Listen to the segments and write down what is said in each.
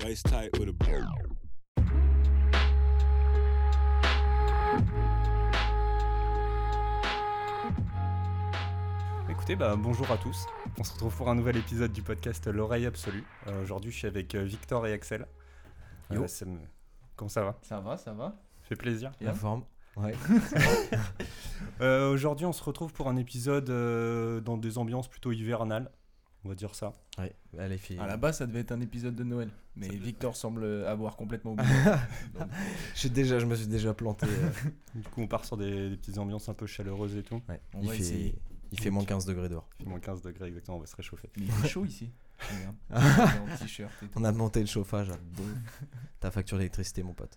girls, waist tight with a. Écoutez, bah, bonjour à tous. On se retrouve pour un nouvel épisode du podcast L'oreille absolue. Euh, Aujourd'hui, je suis avec euh, Victor et Axel. Euh, Yo. ça me- Comment ça va? Ça va, ça va. Fait plaisir. La forme. Ouais. Euh, Aujourd'hui, on se retrouve pour un épisode euh, dans des ambiances plutôt hivernales. On va dire ça. ouais. Allez, filles. À la base, ça devait être un épisode de Noël, mais Ça Victor semble avoir complètement oublié. Donc, Je, suis déjà, je me suis déjà planté. euh, Du coup, on part sur des, des petites ambiances un peu chaleureuses et tout. ouais. On il, va fait, essayer. il fait moins 15 degrés dehors. Il fait moins 15 degrés exactement, on va se réchauffer. mais il fait chaud ici. On a monté le chauffage à deux. Ta facture d'électricité, mon pote.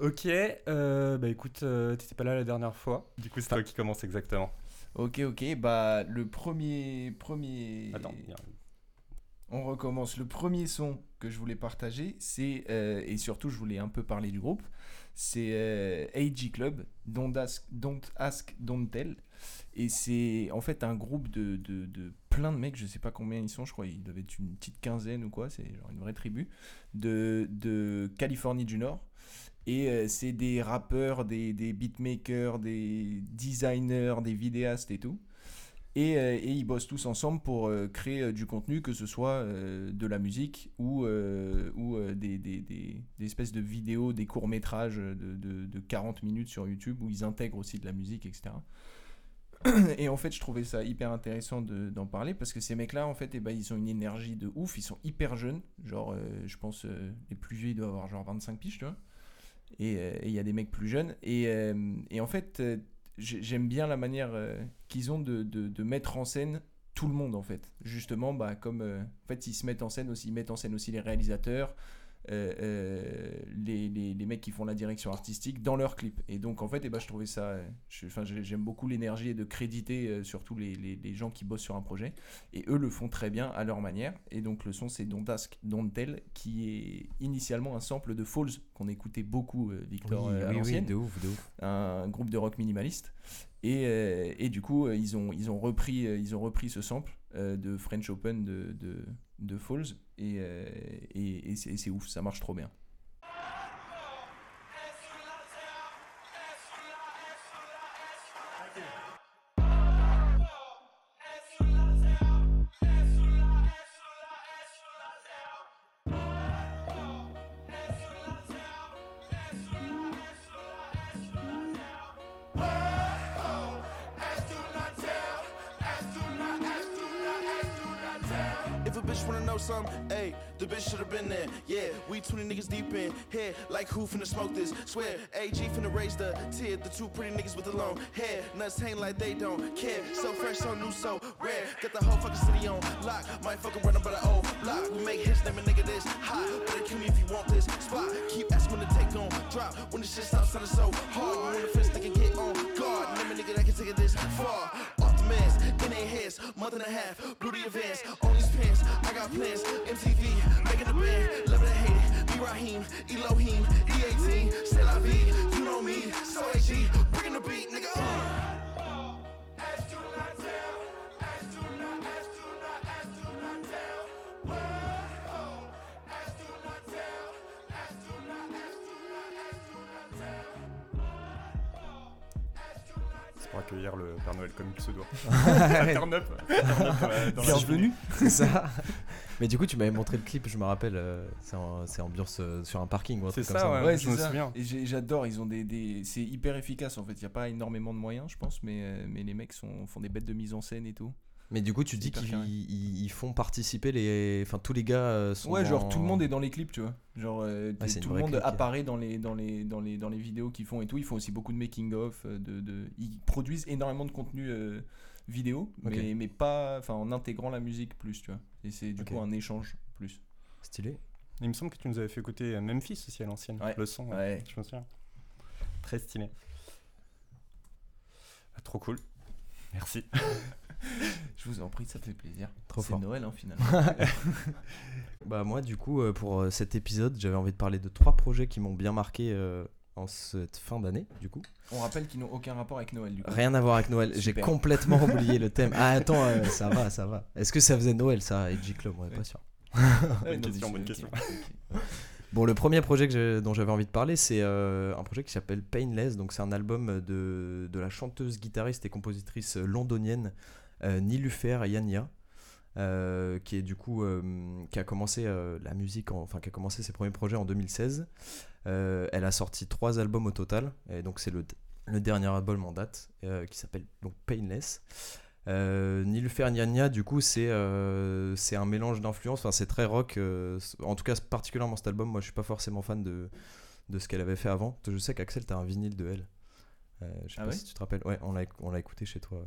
Ok, euh, bah écoute, euh, t'étais pas là la dernière fois. Du coup, c'est toi qui commence exactement. Ok, ok. Bah, le premier. premier... Attends, il y a- On recommence. Le premier son que je voulais partager, c'est. euh, et surtout, je voulais un peu parler du groupe. C'est euh, AG Club, Don't Ask, Don't Ask, Don't Tell. Et c'est en fait un groupe de, de, de plein de mecs, je sais pas combien ils sont, je crois ils doivent être une petite quinzaine ou quoi, c'est genre une vraie tribu, de, de Californie du Nord. Et euh, c'est des rappeurs, des, beatmakers, des designers, des vidéastes et tout. Et, euh, ils bossent tous ensemble pour euh, créer du contenu, que ce soit de la musique ou, ou des, des, des- espèces de vidéos, des courts-métrages de, de, de 40 minutes sur YouTube où ils intègrent aussi de la musique, etc. Et en fait, je trouvais ça hyper intéressant de- d'en parler parce que ces mecs-là, en fait, eh ben, ils ont une énergie de ouf, ils sont hyper jeunes. Genre, je pense, les plus vieux, ils doivent avoir genre 25 piges, tu vois. Et euh, et il y a des mecs plus jeunes. Et, euh, en fait, euh, j'ai- j'aime bien la manière qu'ils ont de, de- mettre en scène tout le monde, en fait. Justement, bah, comme. en fait, ils se mettent en scène aussi, ils mettent en scène aussi les réalisateurs. Euh, euh, les, les, les mecs qui font la direction artistique dans leurs clips. Et donc, en fait, eh ben, je trouvais ça. j'aime beaucoup l'énergie de créditer euh, surtout les, les, les gens qui bossent sur un projet. Et eux le font très bien à leur manière. Et donc, le son, c'est Don't Ask, Don't Tell, qui est initialement un sample de Falls qu'on écoutait beaucoup, euh, Victor, à l'ancienne de ouf, de ouf. un groupe de rock minimaliste. Et, et du coup, ils ont, ils, ont repris, ils ont repris ce sample de French Open de, de, de Falls. Et, euh, et, et c'est ouf, ça marche trop bien. If a bitch wanna know something, hey, the bitch should've been there. Yeah, we 20 niggas deep in here, like who finna smoke this? Swear, AG finna raise the tier. The two pretty niggas with the long hair, nuts hang like they don't care. So fresh, so new, so rare. Got the whole fucking city on lock. Might fucking run up by the old block. We make hits, name a nigga this hot. Better kill me if you want this spot. Keep asking when to take on drop. When the shit stops sounding so hard, you wanna fist nigga get on guard. Name a nigga that can take it this far. Heads, month and a half, blue the advance, on these pants, I got plans, MTV, making the band, love it or hate. It, be Raheem, Elohim, E18, c'est la vie, you know me, so AG, bring the beat, nigga, uh. Accueillir le Père Noël comme il se doit. Turn up. Turn up, euh, dans la Bienvenue. C'est ça. Mais du coup, tu m'avais montré le clip, je me rappelle. euh, c'est en- c'est ambiance euh, sur un parking ou un C'est truc comme ça, ça. ouais. Ouais, je c'est me souviens. Et j'ai- j'adore, ils ont des, des- c'est hyper efficace en fait. Il y a pas énormément de moyens, je pense, mais euh, mais les mecs sont, font des bêtes de mise en scène et tout. Mais du coup, tu dis qu'ils font participer les. Enfin, tous les gars euh, sont. Ouais, genre tout le monde est dans les clips, tu vois. Genre euh, Ouais, tout le monde clique. apparaît dans les dans les dans les dans les vidéos qu'ils font et tout. Ils font aussi beaucoup de making of, euh, de, de ils produisent énormément de contenu euh, vidéo, mais mais pas enfin en intégrant la musique plus, tu vois. Et c'est du coup un échange plus. Stylé. Il me semble que tu nous avais fait écouter Memphis aussi à l'ancienne. Ouais. Le son, ouais. Ouais. je me souviens. Très stylé. Ah, Trop cool. Merci. Je vous en prie, ça fait plaisir. Trop C'est fort. Noël hein, finalement. Bah moi du coup euh, pour euh, cet épisode j'avais envie de parler de trois projets qui m'ont bien marqué euh, en cette fin d'année du coup. On rappelle qu'ils n'ont aucun rapport avec Noël du coup. Rien à voir avec Noël, j'ai complètement oublié le thème. Ah attends, euh, ça va, ça va. Est-ce que ça faisait Noël ça, Edgy Club On est Ouais. pas sûr. Bonne question, bonne question. Bon, le premier projet que dont j'avais envie de parler, c'est euh, un projet qui s'appelle Painless. Donc, c'est un album de, de la chanteuse, guitariste et compositrice londonienne Nilufer Yania, euh, qui est du coup euh, qui a commencé euh, la musique, en- enfin qui a commencé ses premiers projets en 2016. Euh, elle a sorti trois albums au total, et donc c'est le, le dernier album en date euh, qui s'appelle donc Painless. Euh, Nilufer Nyanya, du coup, c'est euh, c'est un mélange d'influences. Enfin, c'est très rock. euh, en tout cas, particulièrement cet album. Moi, je suis pas forcément fan de, de ce qu'elle avait fait avant. Je sais qu'Axel, t'as un vinyle de elle. Euh, je sais Ah pas ouais si tu te rappelles. Ouais, on l'a on l'a écouté chez toi.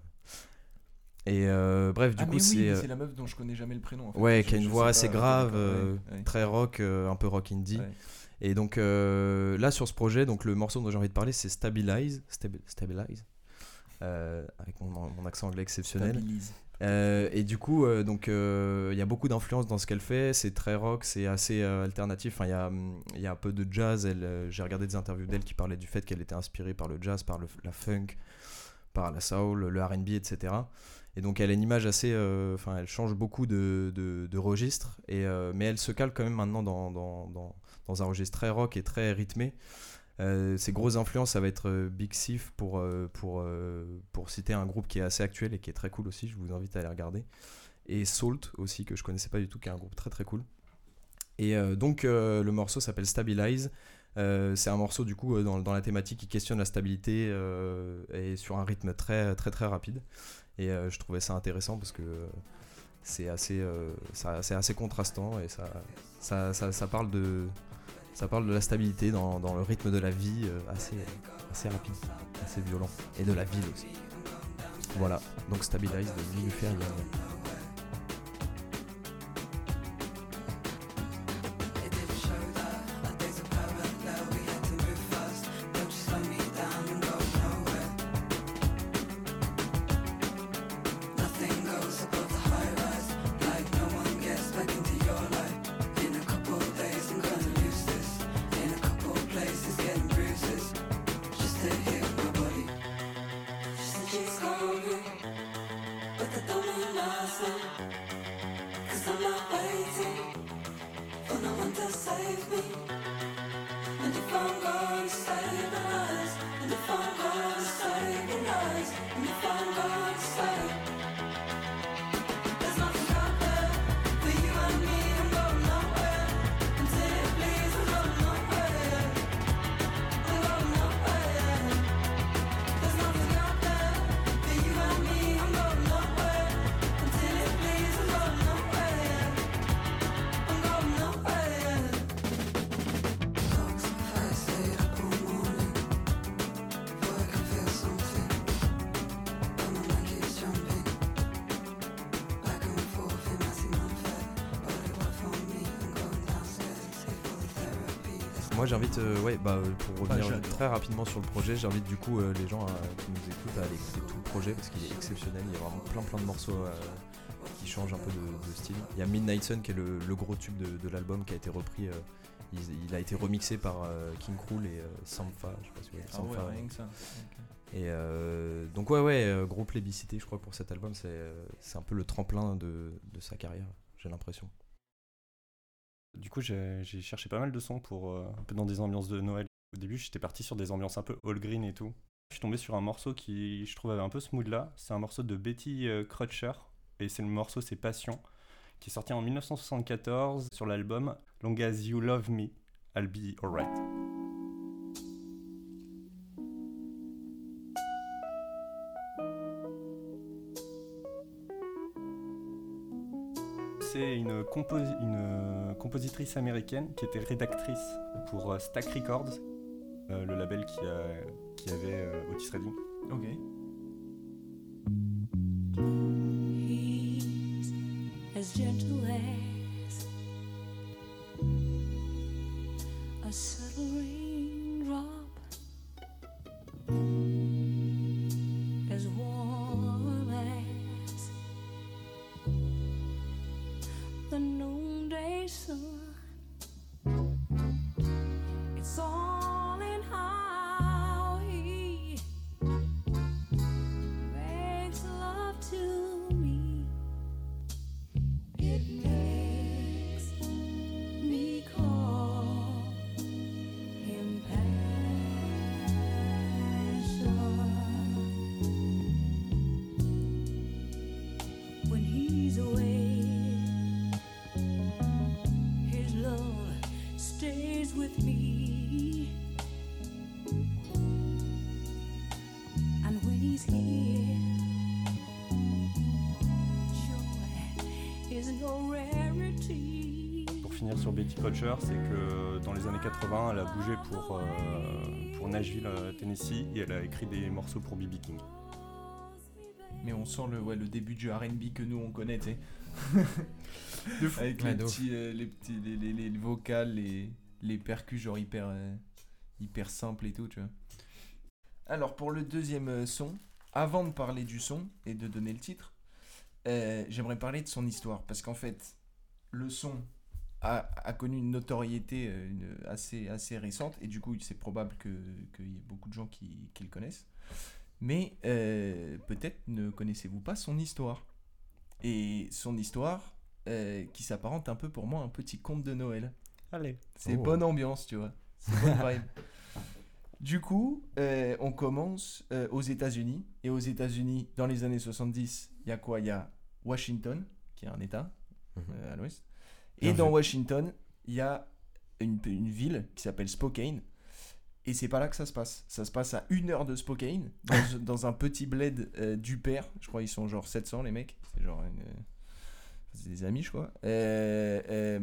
Et euh, bref, du ah, coup, oui, c'est euh, c'est la meuf dont je connais jamais le prénom. en fait. ouais, qui a une voix assez grave, euh, ouais, ouais. très rock, euh, un peu rock indie. Ouais. Et donc là, sur ce projet, donc le morceau dont j'ai envie de parler, c'est Stabilize. Stabi- Stabilize. Avec mon, mon accent anglais exceptionnel. Stabilise. Euh, et du coup, donc il y a beaucoup d'influence dans ce qu'elle fait. C'est très rock, c'est assez alternatif. Enfin, il y a, hum, il y a un peu de jazz. Elle, j'ai regardé des interviews d'elle qui parlaient du fait qu'elle était inspirée par le jazz, par le, la funk, par la soul, le R&B, etc. Et donc elle a une image assez, euh, enfin, elle change beaucoup de, de, registres. Euh, mais elle se cale quand même maintenant dans, dans, dans, dans un registre très rock et très rythmé. Euh, ses grosses influences, ça va être Big Sif pour, pour, pour citer un groupe qui est assez actuel et qui est très cool aussi. Je vous invite à aller regarder. Et Salt aussi, que je connaissais pas du tout, qui est un groupe très très cool. Et donc le morceau s'appelle Stabilize. C'est un morceau du coup dans, dans la thématique qui questionne la stabilité et sur un rythme très très très rapide. Et euh, je trouvais ça intéressant parce que euh, c'est assez, euh, assez contrastant et ça, ça, ça, ça parle de, ça parle de la stabilité dans, dans le rythme de la vie assez, assez rapide, assez violent et de la ville aussi. Voilà, donc Stabilize de Nilufer. Moi j'invite, euh, ouais, bah, euh, pour revenir j'adore. très rapidement sur le projet, j'invite du coup euh, les gens à- qui nous écoutent à aller écouter tout le projet parce qu'il est exceptionnel. Il y a vraiment plein plein de morceaux qui changent un peu de, de style. Il y a Midnight Sun qui est le, le gros tube de, de l'album qui a été repris. il, il a été remixé par King Krul et Sampha, je sais pas si vous voyez Ah ouais, ça. Et euh, donc ouais ouais, gros plébiscité je crois pour cet album, c'est c'est un peu le tremplin de, de sa carrière, j'ai l'impression. Du coup, j'ai cherché pas mal de sons pour euh, un peu dans des ambiances de Noël. Au début, j'étais parti sur des ambiances un peu all green et tout. Je suis tombé sur un morceau qui, je trouve, avait un peu ce mood-là. C'est un morceau de Betty euh, Crutcher et c'est le morceau C'est Passion qui est sorti en 1974 sur l'album Long as You Love Me, I'll Be Alright. C'est une, composi- une, euh, compositrice américaine qui était rédactrice pour euh, Stack Records, euh, le label qui, a- qui avait euh, Otis Redding. Ok. He's as gentle as a subtle c'est que dans les années 80, elle a bougé pour, euh, pour Nashville, euh, Tennessee, et elle a écrit des morceaux pour B.B. King. Mais on sent le, ouais, le début du RB que nous on connaît, tu sais. Avec les, petits, euh, les petits les, les, les vocales, les, les percus genre hyper, euh, hyper simples et tout, tu vois. Alors pour le deuxième son, avant de parler du son et de donner le titre, euh, j'aimerais parler de son histoire. Parce qu'en fait, le son a, a connu une notoriété euh, une- assez, assez récente et du coup c'est probable que- qu'il y ait beaucoup de gens qui, qui le connaissent. Mais euh, peut-être ne connaissez-vous pas son histoire. Et son histoire euh, qui s'apparente un peu pour moi à un petit conte de Noël. Allez. C'est Oh. bonne ambiance, tu vois. C'est bonne vibe. Du coup, euh, on commence euh, aux États-Unis. Et aux États-Unis, dans les années 70, il y a quoi? Il y a Washington, qui est un État Mhm. euh, à l'ouest. Bien Et dans. Washington, il y a une, une ville qui s'appelle Spokane. Et c'est pas là que ça se passe. Ça se passe à une heure de Spokane, dans, dans un petit bled euh, du père. Je crois qu'ils sont genre 700 les mecs. C'est genre une. euh, C'est des amis, je crois. Euh,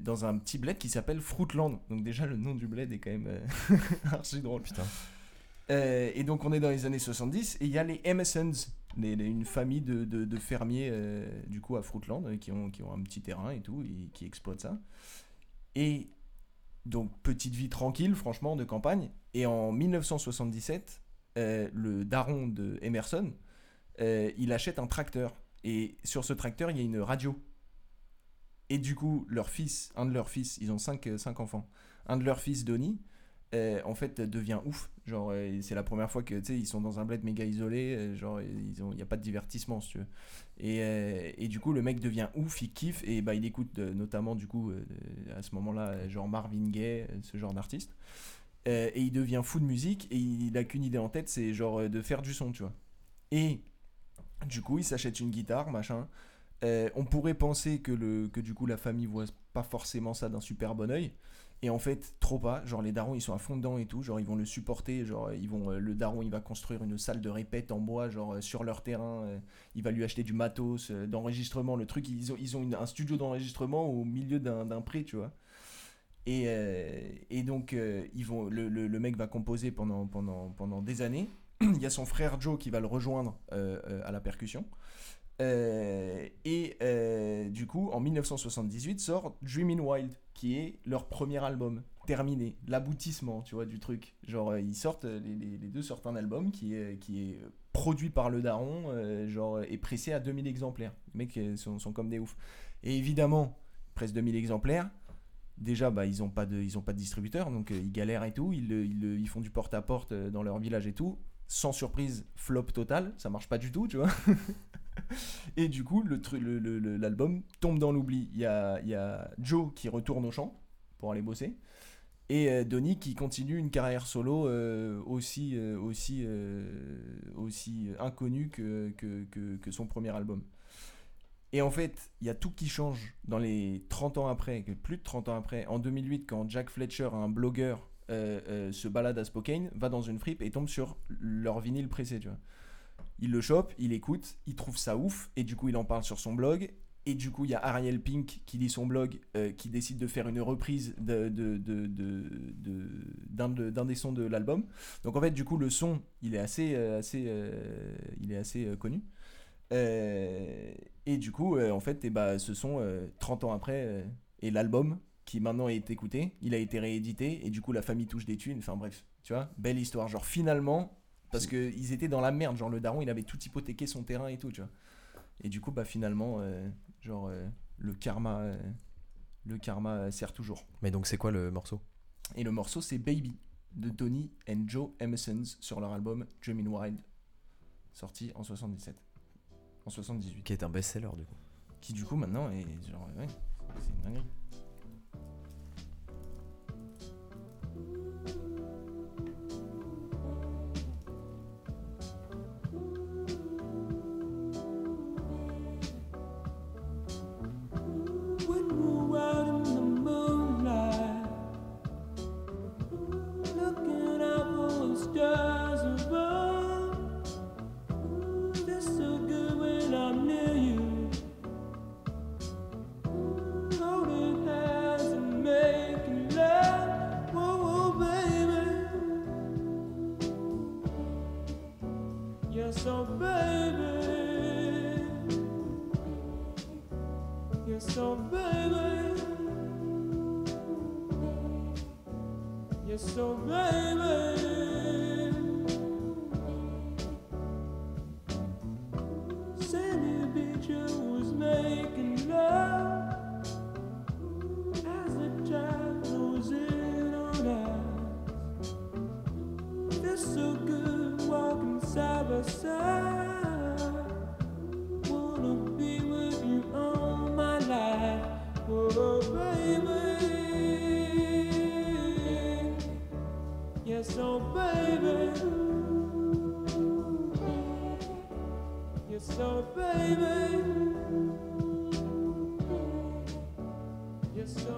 dans un petit bled qui s'appelle Fruitland. Donc, déjà, le nom du bled est quand même archi drôle. Putain. Et donc on est dans les années 70 et il y a les Emersons, une famille de, de- fermiers euh, du coup à Fruitland euh, qui ont, qui ont un petit terrain et tout et qui exploitent ça. Et donc petite vie tranquille franchement de campagne. Et en 1977, euh, le daron de Emerson, il achète un tracteur et sur ce tracteur il y a une radio. Et du coup leur fils, un de leurs fils, ils ont cinq, cinq enfants, un de leurs fils Donnie euh, en fait devient ouf. Genre euh, c'est la première fois que tu sais ils sont dans un bled méga isolé euh, genre il y a pas de divertissement si et, euh, et du coup le mec devient ouf il kiffe et bah il écoute notamment du coup à ce moment-là genre Marvin Gaye ce genre d'artiste. Et il devient fou de musique et il a qu'une idée en tête c'est genre de faire du son tu vois. Et du coup il s'achète une guitare machin. On pourrait penser que le que du coup la famille voit pas forcément ça d'un super bon oeil et en fait, trop pas. Genre, les darons, ils sont à fond dedans et tout. Genre, ils vont le supporter. Genre, ils vont, euh, le daron, il va construire une salle de répète en bois, genre, euh, sur leur terrain. euh, il va lui acheter du matos, d'enregistrement. Le truc, ils ont, ils ont un studio d'enregistrement au milieu d'un pré, tu vois. Et, et donc, ils vont, le, le- le mec va composer pendant, pendant, pendant des années. il y a son frère Joe qui va le rejoindre à la percussion. Euh, et euh, du coup, en 1978 sort Dreamin' Wild, qui est leur premier album terminé, l'aboutissement, tu vois, du truc. Genre, euh, ils sortent, les, deux sortent un album qui est, produit par le daron, genre, et pressé à 2000 exemplaires. Les mecs sont, comme des oufs. Et évidemment, presque 2000 exemplaires. Déjà, bah, ils n'ont pas, de- pas de distributeur, donc ils galèrent et tout. Ils, ils, font du porte-à-porte euh, dans leur village et tout. Sans surprise, flop total, ça marche pas du tout, tu vois. Et du coup, tru- le- l'album tombe dans l'oubli. Il y a, Joe qui retourne au champ pour aller bosser. Et euh, Donny qui continue une carrière solo euh, aussi, euh, aussi, euh, aussi inconnue que, son premier album. Et en fait, il y a tout qui change dans les 30 ans après, plus de 30 ans après, en 2008, quand Jack Fletcher, un blogueur, se balade à Spokane, va dans une fripe et tombe sur leur vinyle pressé. Il le chope, il écoute, il trouve ça ouf, et du coup il en parle sur son blog. Et du coup, il y a Ariel Pink qui lit son blog, euh, qui décide de faire une reprise de, de- de- de- de- d'un de- d'un des sons de l'album. Donc en fait, du coup, le son, il est assez, euh, assez, euh, il est assez connu. Et du coup, en fait, et bah, ce son, euh, 30 ans après, et l'album, qui maintenant est écouté, il a été réédité, et du coup, la famille touche des thunes. Enfin bref, tu vois, belle histoire. Genre, finalement, parce qu'ils étaient dans la merde, genre le daron, il avait tout hypothéqué son terrain et tout, tu vois. Et du coup, bah finalement, euh, genre, euh, le karma, euh, le karma sert toujours. Mais donc, c'est quoi le morceau? Et le morceau, c'est Baby de Tony and Joe Emersons sur leur album Dreamin' Wild, sorti en 77. En 78. Qui est un best-seller, du coup. Qui du coup maintenant est genre, ouais, c'est une dinguerie. Good walking side by side. Wanna be with you all my life, oh baby. Yes, oh baby. Yes, oh baby. Yes, oh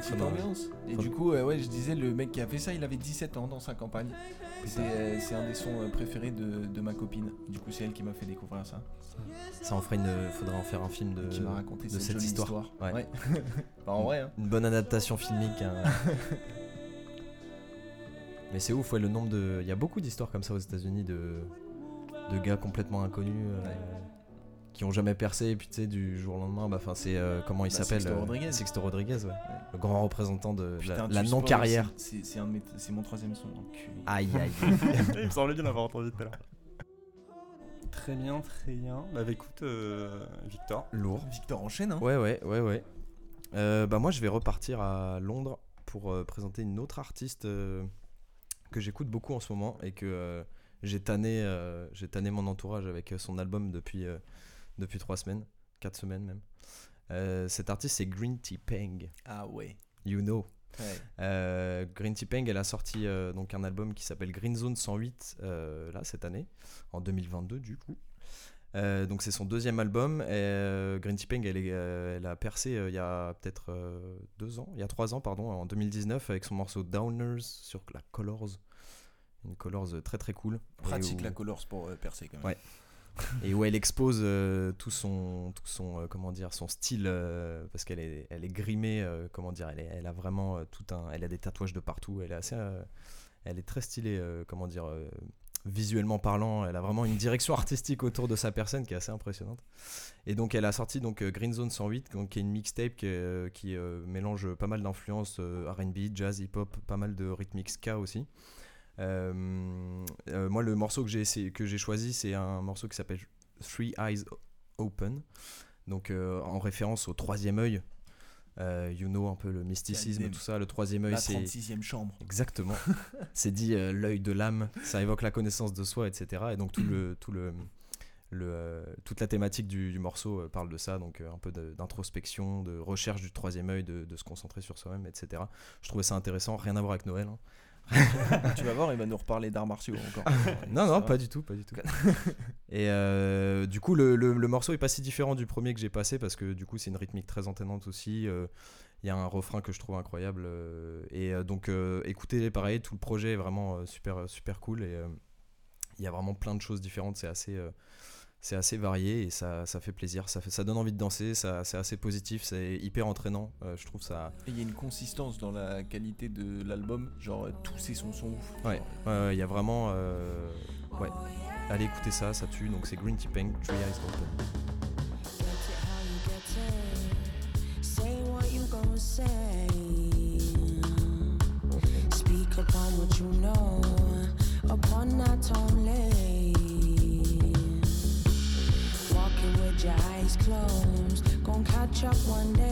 Petite non. ambiance. Et du coup, euh, ouais, je disais, le mec qui a fait ça, il avait 17 ans dans sa campagne. C'est euh, un des sons euh, préférés de, de ma copine. Du coup, c'est elle qui m'a fait découvrir ça. Ça en ferait une. Faudrait en faire un film de. qui m'a raconté de cette, histoire. Ouais. Bah, en vrai, hein. Une bonne adaptation filmique. hein. Mais c'est ouf, ouais, le nombre de. Il y a beaucoup d'histoires comme ça aux États-Unis de de gars complètement inconnus euh, Ouais. Qui ont jamais percé et puis tu sais du jour au lendemain. Bah enfin c'est euh, comment il Bah, s'appelle Sixto euh, Rodriguez. Sixto Rodriguez, ouais. Le grand représentant de la- Putain, la, tu non spoil, carrière. c'est- C'est c'est un de mes- c'est mon troisième son. Aïe aïe. Il me semblait bien l'avoir entendu tout à l'heure. Très bien, très bien. Bah écoute, euh, Victor. Lourd. Victor enchaîne, hein. Ouais, ouais, ouais, ouais. Euh, bah moi, je vais repartir à Londres pour euh, présenter une autre artiste euh, que j'écoute beaucoup en ce moment et que euh, j'ai tanné, euh, j'ai tanné mon entourage avec son album depuis, euh, depuis trois semaines, quatre semaines même. Euh, cet artiste, c'est Green Tea Peng. Ah ouais. You know. Ouais. Euh, Green Tea Peng, elle a sorti euh, donc un album qui s'appelle Green Zone 108 euh, là cette année, en 2022 du coup. Donc c'est son deuxième album. Et, Green Tea Peng, elle, est, elle a percé il y a peut-être deux ans, il y a trois ans pardon, en 2019 avec son morceau Downers sur la Colors, une Colors très très cool. Pratique où- la Colors pour percer quand même. Ouais. Et où elle expose euh, tout son tout son euh, comment dire son style euh, parce qu'elle est elle est grimée comment dire elle, est- elle a vraiment tout un elle a des tatouages de partout elle est assez elle est très stylée comment dire visuellement parlant elle a vraiment une direction artistique autour de sa personne qui est assez impressionnante. Et donc elle a sorti donc Green Zone 108 donc, qui est une mixtape qui, qui, mélange pas mal d'influences R&B jazz hip hop pas mal de rythmique ska aussi moi, le morceau que j'ai essayé- que j'ai choisi, c'est un morceau qui s'appelle Three Eyes Open, donc euh, en référence au troisième œil. Euh, you know un peu le mysticisme, tout ça. Le troisième œil, La c'est 36e chambre. exactement. c'est dit euh, l'œil de l'âme. Ça évoque la connaissance de soi, etc. Et donc tout le tout le le, euh, toute la thématique du, du morceau euh, parle de ça, donc euh, un peu de- d'introspection, de recherche du troisième œil, de, de se concentrer sur soi-même, etc. Je trouvais ça intéressant, rien à voir avec Noël. hein. tu vas voir, il va nous reparler d'arts martiaux encore. Non, non, pas du tout, pas du tout. et euh, du coup, le, le- le morceau est pas si différent du premier que j'ai passé parce que du coup, c'est une rythmique très entraînante aussi. euh, Il y a un refrain que je trouve incroyable. euh, et donc, écoutez, pareil, tout le projet est vraiment super, super cool. Et il y a vraiment plein de choses différentes. C'est assez, c'est assez varié et ça, ça fait plaisir. Ça, fait, ça donne envie de danser. Ça, c'est assez positif. C'est hyper entraînant. euh, je trouve ça. Il y a une consistance dans la qualité de l'album. Genre, euh, tous ces sons sont ouf. Ouais, Genre, ouais, ouais, il y a vraiment. euh, ouais. Allez écouter ça, ça tue. Donc, c'est Green Tea Peng, Three Eyes Open. One day,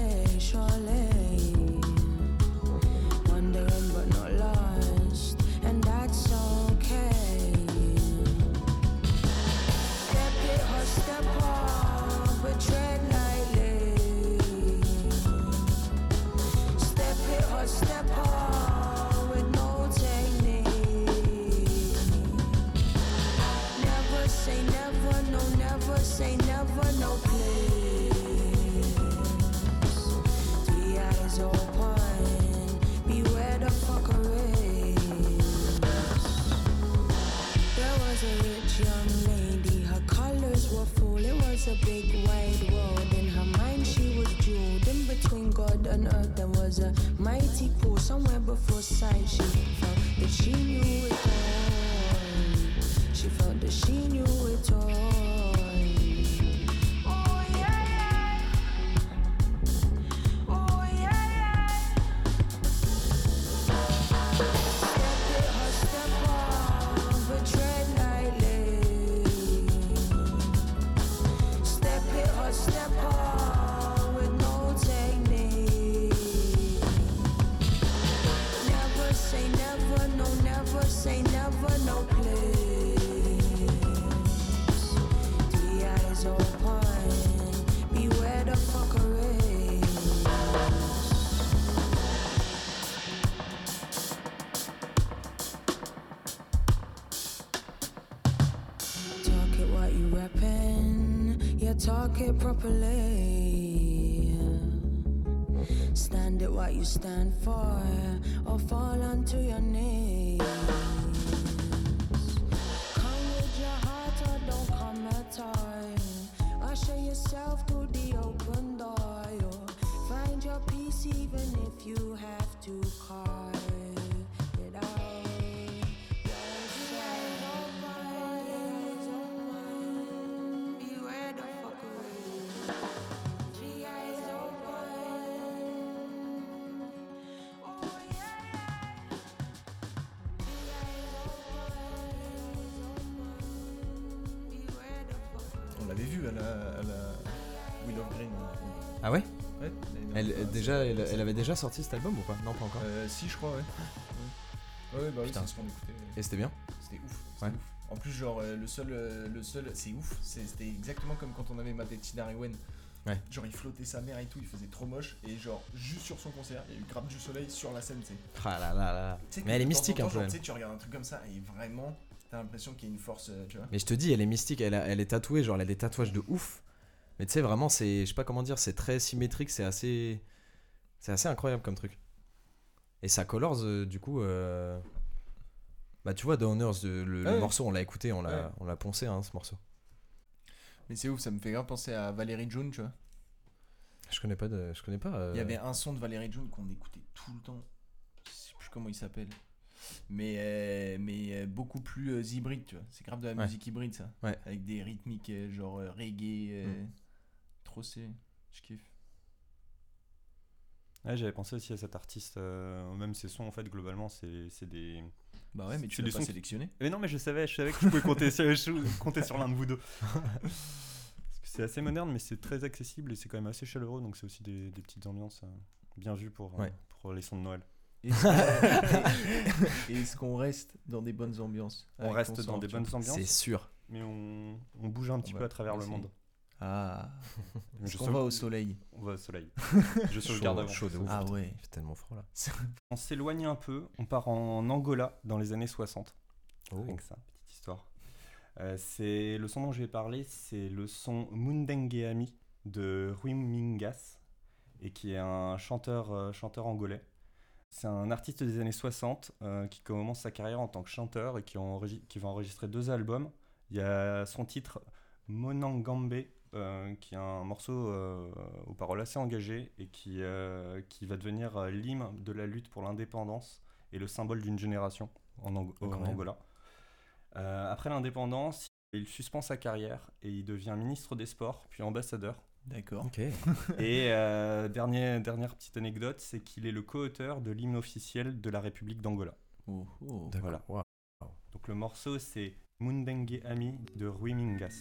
step up. Talk it properly. Stand it what you stand for, or fall onto your knees. Come with your heart or don't come at all. Usher yourself through the open door. Find your peace even if you have to carve déjà, elle, elle avait déjà sorti cet album ou pas? Non, pas encore. Euh, si, je crois, ouais. Ouais, ouais bah oui, c'est ce qu'on écoutait. Et c'était bien? C'était ouf. Ouais. ouf. En plus, genre, euh, le seul, euh, le seul, c'est ouf. C'était exactement comme quand on avait maté Tina Rewen. Ouais. Genre, il flottait sa mère et tout, il faisait trop moche. Et genre, juste sur son concert, il y a eu grave du soleil sur la scène, tu sais. Ah là là là. Mais elle est mystique un peu. Tu sais, tu regardes un truc comme ça et vraiment, t'as l'impression qu'il y a une force, euh, tu vois. Mais je te dis, elle est mystique, elle, a- elle est tatouée, genre elle a des tatouages de ouf. Mais tu sais, vraiment, c'est, je sais pas comment dire, c'est très symétrique, c'est assez, c'est assez incroyable comme truc. Et sa Colors, euh, du coup, euh, bah tu vois, The Honors, euh, le, le Ouais. morceau, on l'a écouté, on l'a, Ouais. on l'a poncé, hein, ce morceau. Mais c'est ouf, ça me fait grave penser à Valérie June, tu vois. Je connais pas, de, je connais pas. euh, Il y avait un son de Valérie June qu'on écoutait tout le temps. Je sais plus comment il s'appelle. Mais, euh, mais euh, beaucoup plus euh, hybride, tu vois. C'est grave de la Ouais. musique hybride, ça. Ouais. Avec des rythmiques euh, genre euh, reggae. euh, Trop c'est. Je kiffe. Ouais, j'avais pensé aussi à cet artiste, euh, même ses sons en fait globalement c'est des... Bah ouais, mais tu l'as pas sélectionné. Mais non mais je savais, je savais que je pouvais compter sur, je- compter sur l'un de vous deux. Parce que c'est assez moderne mais c'est très accessible et c'est quand même assez chaleureux donc c'est aussi des, des petites ambiances euh, bien vues pour, euh, Ouais. pour les sons de Noël. Est-ce qu'on reste dans des bonnes ambiances On reste dans des bonnes ambiances c'est sûr. mais on, on bouge un petit On peu à travers le monde. Ah. Je sauve- va au soleil On va au soleil. je sauvegarde avant. chaud de ouf. Ah ouais. Il fait tellement froid là. On s'éloigne un peu, on part en Angola dans les années 60. Oh. Rien que ça, petite histoire. Euh, c'est le son dont je vais parler, c'est le son Mundengeami de Rui Mingas et qui est un chanteur euh, chanteur angolais. C'est un artiste des années 60 euh, qui commence sa carrière en tant que chanteur et qui, qui va enregistrer deux albums. Il y a son titre Monangambe euh, qui est un morceau euh, aux paroles assez engagées et qui, euh, qui va devenir euh, l'hymne de la lutte pour l'indépendance et le symbole d'une génération en, Ang- en Incroyable. Angola. Euh, après l'indépendance, il suspend sa carrière et il devient ministre des Sports, puis ambassadeur. D'accord. Ok. Et euh, dernier- dernière petite anecdote, c'est qu'il est le co-auteur de l'hymne officiel de la République d'Angola. Oh, oh. Voilà. Wow. Donc le morceau c'est Mundengue Ami de Rui Mingas.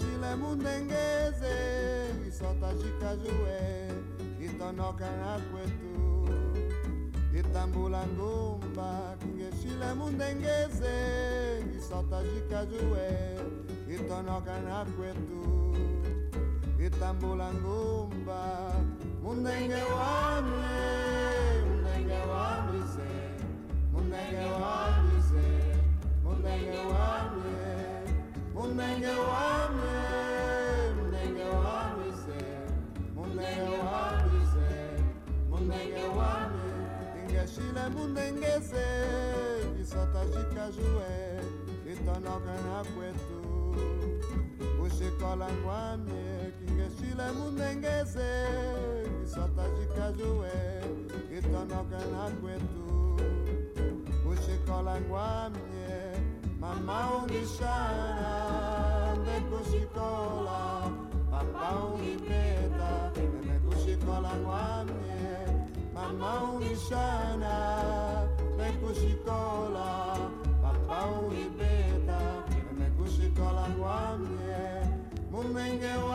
É e é mundengueze, Isota jicajué, Itonoca aquetu, Itambula ngumba, e é mundengueze, Isota jicajué, Itonoca aquetu, E tambulangumba Mundengue wame, Mundengue wame se, Mundengue wame se, Mundengue wame Munenga wame, munenga wame se, munenga wame se, munenga wame. Inga shile munenga se, visota jikajue, itanoka na kwetu. Ushikola ngwame, kinga shile munenga se, visota jikajue, itanoka na kwetu. mamma un'isciana, te così cola, papà un'ipeta, te così cola guamne, mamma un'isciana, te così cola, papà un'ipeta, te così cola guamne, mumenge guamne,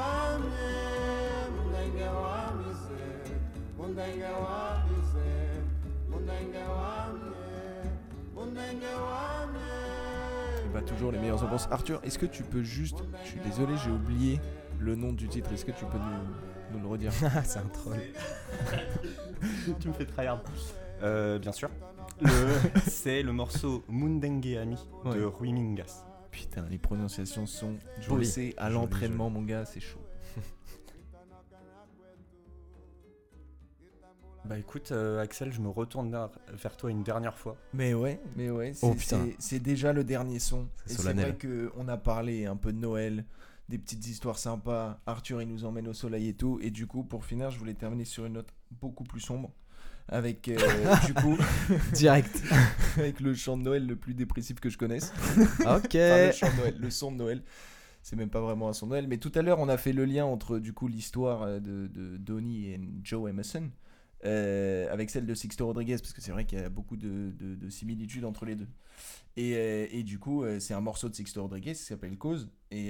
Toujours les meilleures ambiances. Arthur, est-ce que tu peux juste. Je suis désolé, j'ai oublié le nom du titre. Est-ce que tu peux nous, nous le redire? Ah, c'est un troll. tu me fais tryhard. Euh, bien sûr. C'est le morceau Mundenge Ami de Ouais. Rui Mingas. Putain, les prononciations sont bossées à l'entraînement, mon gars, c'est chaud. Bah écoute, euh, Axel, je me retourne vers, toi une dernière fois. Mais ouais, mais ouais, c'est Oh, putain. c'est- c'est déjà le dernier son. C'est Et c'est vrai qu'on a parlé un peu de Noël, des petites histoires sympas. Arthur, il nous emmène au soleil et tout. Et du coup, pour finir, je voulais terminer sur une note beaucoup plus sombre. Avec, euh, du coup, Direct. avec le chant de Noël le plus dépressif que je connaisse. ok. Enfin, le chant de Noël, le son de Noël. C'est même pas vraiment un son de Noël. Mais tout à l'heure, on a fait le lien entre du coup l'histoire euh, de, de Donny et Joe Emerson euh, avec celle de Sixto Rodriguez, parce que c'est vrai qu'il y a beaucoup de, de- de similitudes entre les deux. Et, euh, et du coup, euh, c'est un morceau de Sixto Rodriguez qui s'appelle Cause et,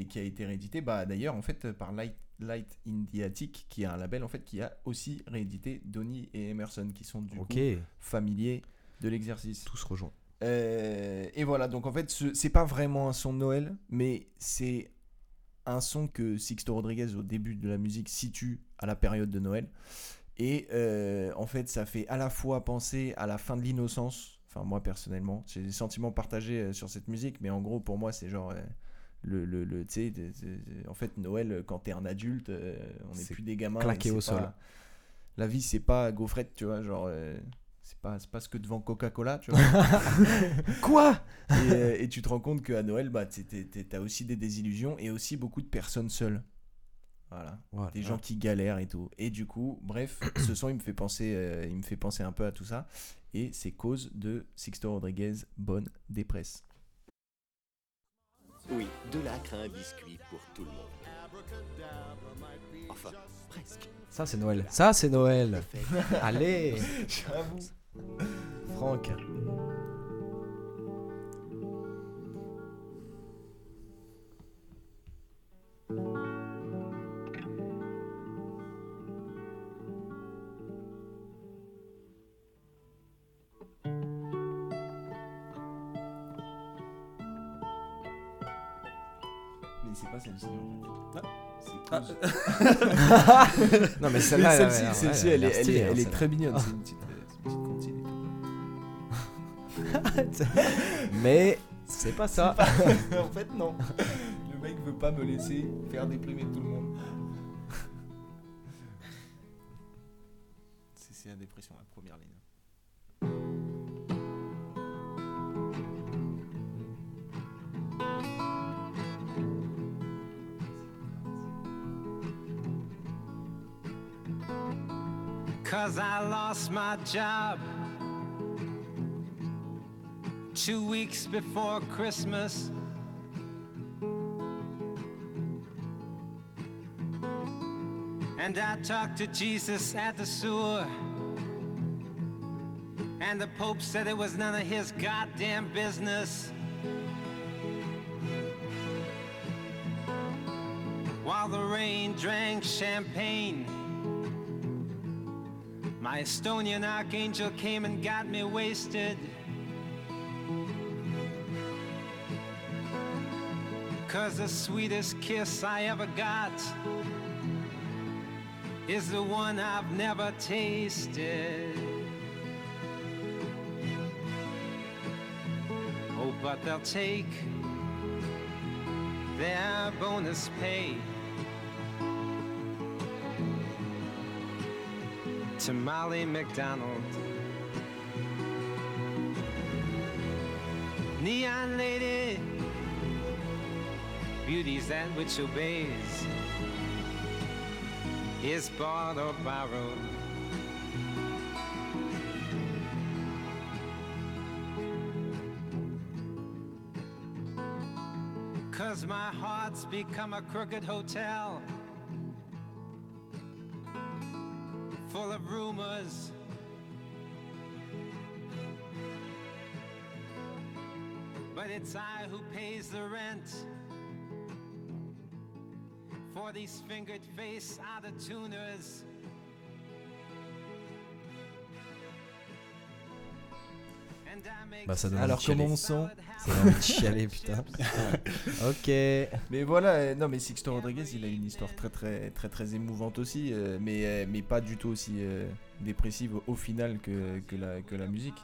et qui a été réédité, bah, d'ailleurs, en fait, par Light, Light in the Attic, qui est un label en fait qui a aussi réédité Donny et Emerson, qui sont du coup familiers de l'exercice. Tout se rejoint. Euh, et voilà, donc en fait, ce- c'est pas vraiment un son de Noël, mais c'est un son que Sixto Rodriguez, au début de la musique, situe à la période de Noël. Et euh, en fait, ça fait à la fois penser à la fin de l'innocence. Enfin, moi personnellement, j'ai des sentiments partagés euh, sur cette musique, mais en gros, pour moi, c'est genre. euh, le, le, le- tu sais, en fait, Noël, quand t'es un adulte, euh, on n'est plus des gamins. claqué au sol. La vie, c'est pas gaufrette, tu vois, genre. c'est pas, c'est pas ce que devant Coca-Cola, tu vois. Quoi? Et, et tu te rends compte qu'à Noël, bah, t'as aussi des désillusions et aussi beaucoup de personnes seules. Voilà. Voilà. Des gens qui galèrent et tout. Et du coup, bref, ce son, il me fait penser, euh, il me fait penser un peu à tout ça. Et c'est cause de Sixto Rodriguez, bonne dépresse. Oui, de l'acre à un biscuit pour tout le monde. Enfin, presque. Ça, c'est Noël. Ça, c'est Noël. Allez, J'avoue. Franck. C'est pas celle-ci en fait. C'est Ah, cause. Non, mais celle-là, celle-ci, ouais, celle-ci, elle elle, est, elle, est, hein, elle est celle-là. très mignonne. C'est une petite, euh, petite. Mais c'est pas ça. en fait, non. Le mec veut pas me laisser faire déprimer tout le monde. Weeks before Christmas. And I talked to Jesus at the sewer. And the Pope said it was none of his goddamn business. While the rain drank champagne. My Estonian archangel came and got me wasted. Cause the sweetest kiss I ever got is the one I've never tasted. Oh, but they'll take their bonus pay. To Molly McDonald, neon lady beauty's that which obeys, is bought or borrowed. Cause my heart's become a crooked hotel full of rumors. But it's I who pays the rent for these fingered face tuners. Bah, ça donne Alors envie de chialer. comment on sent Ça donne envie de chialer, putain. ok. Mais voilà, euh, non mais Sixto Rodriguez, il a une histoire très très très très émouvante aussi, euh, mais euh, mais pas du tout aussi euh, dépressive au, final que, que la que la musique.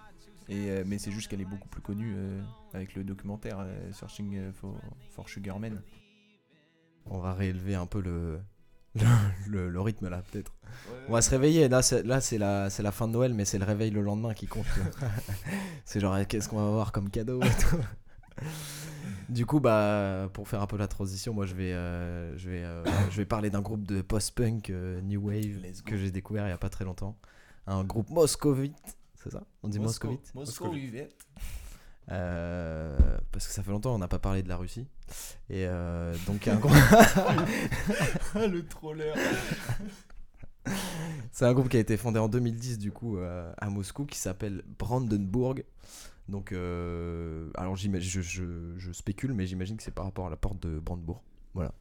Et euh, mais c'est juste qu'elle est beaucoup plus connue euh, avec le documentaire euh, Searching for, for Sugar Man. On va réélever un peu le, le, le- le rythme là, peut-être. On va se réveiller. Là, c'est, là, c'est, la, c'est la fin de Noël, mais c'est le réveil le lendemain qui compte. c'est genre, eh, qu'est-ce qu'on va avoir comme cadeau et tout. Du coup, bah, pour faire un peu la transition, moi je vais, euh, je vais, euh, je vais parler d'un groupe de post-punk euh, new wave que j'ai découvert il y a pas très longtemps. Un groupe moscovite, c'est ça? On dit moscovite? Moscou, Yvette. Euh, parce que ça fait longtemps on n'a pas parlé de la Russie. Et euh, donc un groupe. le troller. C'est un groupe qui a été fondé en 2010 du coup euh, à Moscou qui s'appelle Brandenburg. Donc, euh, alors j'imagine, je, je- je spécule, mais j'imagine que c'est par rapport à la porte de Brandebourg. Voilà.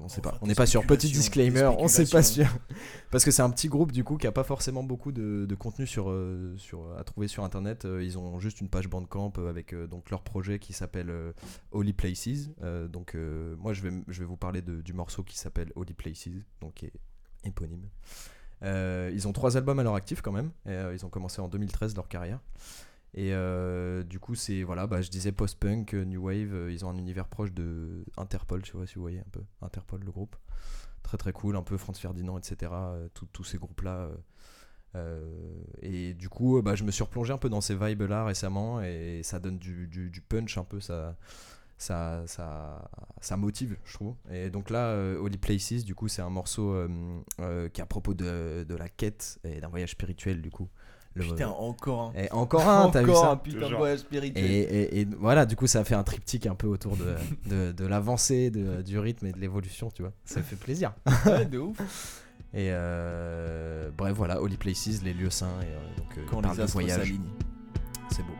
On sait pas, on n'est pas sûr. Petit disclaimer, on sait pas sûr. Parce que c'est un petit groupe du coup qui a pas forcément beaucoup de, de contenu sur, euh, sur, à trouver sur internet. Euh, Ils ont juste une page Bandcamp euh, avec donc leur projet qui s'appelle Holy Places. Donc euh, moi je vais, je vais vous parler de- du morceau qui s'appelle Holy Places, donc qui est éponyme. Euh, ils ont trois albums à leur actif quand même. Et, euh, ils ont commencé en 2013 leur carrière. Et euh, du coup, c'est voilà, bah, je disais post-punk, euh, new wave. euh, ils ont un univers proche de Interpol, je sais pas si vous voyez un peu Interpol, le groupe. Très très cool, un peu Franz Ferdinand, etc. tous ces groupes-là. euh, euh, et du coup, bah, je me suis replongé un peu dans ces vibes-là récemment et ça donne du, du- punch un peu. Ça, ça, ça, ça motive, je trouve. Et donc là, Holy Places, du coup, c'est un morceau qui est à propos de, de la quête et d'un voyage spirituel, du coup. Le- Putain, encore un. Et encore un, t'as vu Encore ça un putain de voyage spirituel. et, et- et voilà, du coup, ça a fait un triptyque un peu autour de, de, de l'avancée, de- du rythme et de l'évolution, tu vois. Ça fait plaisir. Ouais, de ouf. Et euh, bref, voilà, Holy Places, les lieux saints, et euh, donc euh, Quand il parle les de astres voyage. s'alignent. C'est beau.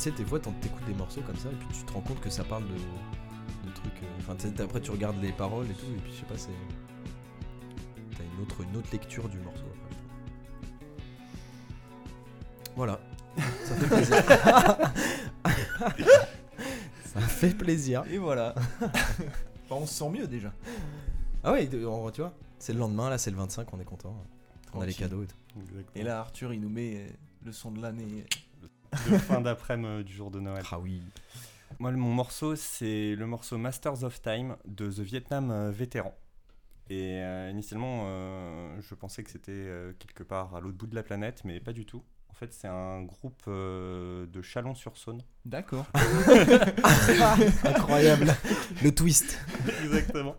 Tu sais, des fois, t'écoutes des morceaux comme ça, et puis tu te rends compte que ça parle de, de trucs. euh, Enfin, tu sais, après, tu regardes les paroles et tout, et puis je sais pas, c'est. T'as une autre, une autre lecture du morceau. après, je trouve. Voilà. Ça fait plaisir. ça fait plaisir. Et voilà. On se sent mieux déjà. Ah ouais, en- tu vois, c'est le lendemain, là c'est le 25, on est content. On a les cadeaux et tout. Et là, Arthur, il nous met le son de l'année. De fin d'après-midi euh, du jour de Noël. Ah oui. Moi, mon morceau, c'est le morceau Masters of Time de The Vietnam euh, Vétéran. Et euh, initialement, euh, je pensais que c'était euh, quelque part à l'autre bout de la planète, mais pas du tout. En fait, c'est un groupe euh, de Chalon-sur-Saône. D'accord. Incroyable. le twist. Exactement.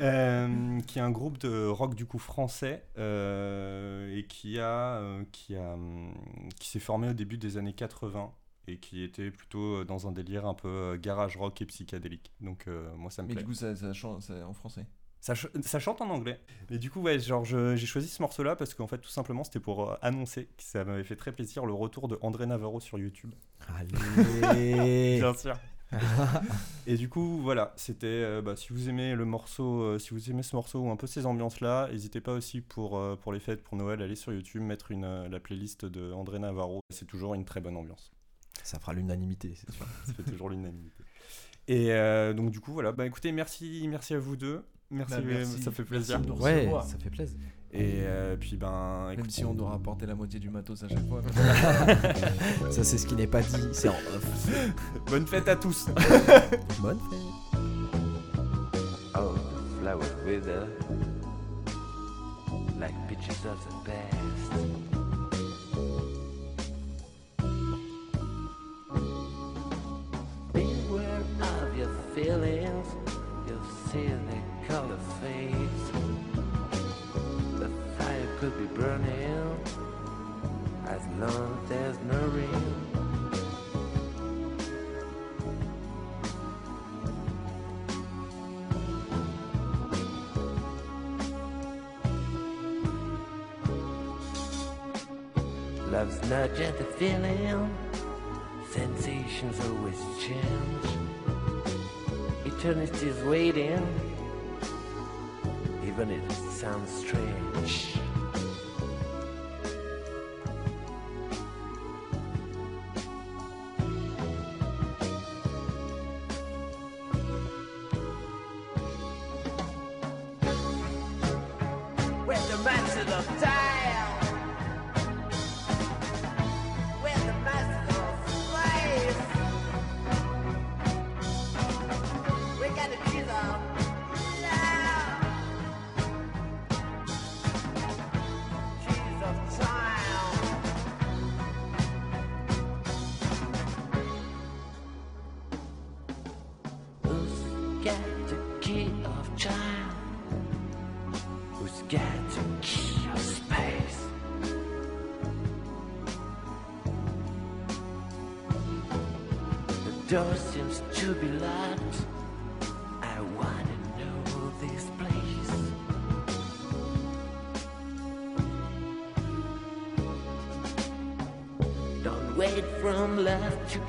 Euh, qui est un groupe de rock du coup français euh, et qui a, euh, qui a, hum, qui s'est formé au début des années 80 et qui était plutôt dans un délire un peu garage rock et psychédélique. Donc euh, moi ça me Mais plaît. du coup, ça, ça- en français. Ça, ch- ça chante en anglais. Mais du coup, ouais, genre, j'ai choisi ce morceau-là parce qu'en fait, tout simplement, c'était pour euh, annoncer que ça m'avait fait très plaisir le retour de André Navarro sur YouTube. Allez. Bien sûr. Et du coup, voilà, c'était. euh, bah, si vous aimez le morceau, euh, si vous aimez ce morceau ou un peu ces ambiances-là, n'hésitez pas aussi pour, euh, pour les fêtes, pour Noël, aller sur YouTube, mettre une, la playlist de André Navarro. C'est toujours une très bonne ambiance. Ça fera l'unanimité, c'est sûr. Ça fait toujours l'unanimité. Et donc, du coup, voilà. Bah écoutez, merci, merci à vous deux. Merci, Bah, merci. ça fait Merci plaisir. de nous Ouais, ça fait plaisir. Et euh, puis, ben. Même écoute- si on doit rapporter la moitié du matos à chaque fois. Ça c'est ce qui n'est pas dit, c'est en off. Bonne fête à tous! Bonne fête. Oh, flower wither like pictures of the past. Beware of your feelings, you'll see the be burning as long as there's no rain. Love's not just a feeling, sensations always change. Eternity's waiting, even if it sounds strange. Time.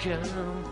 Love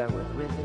All the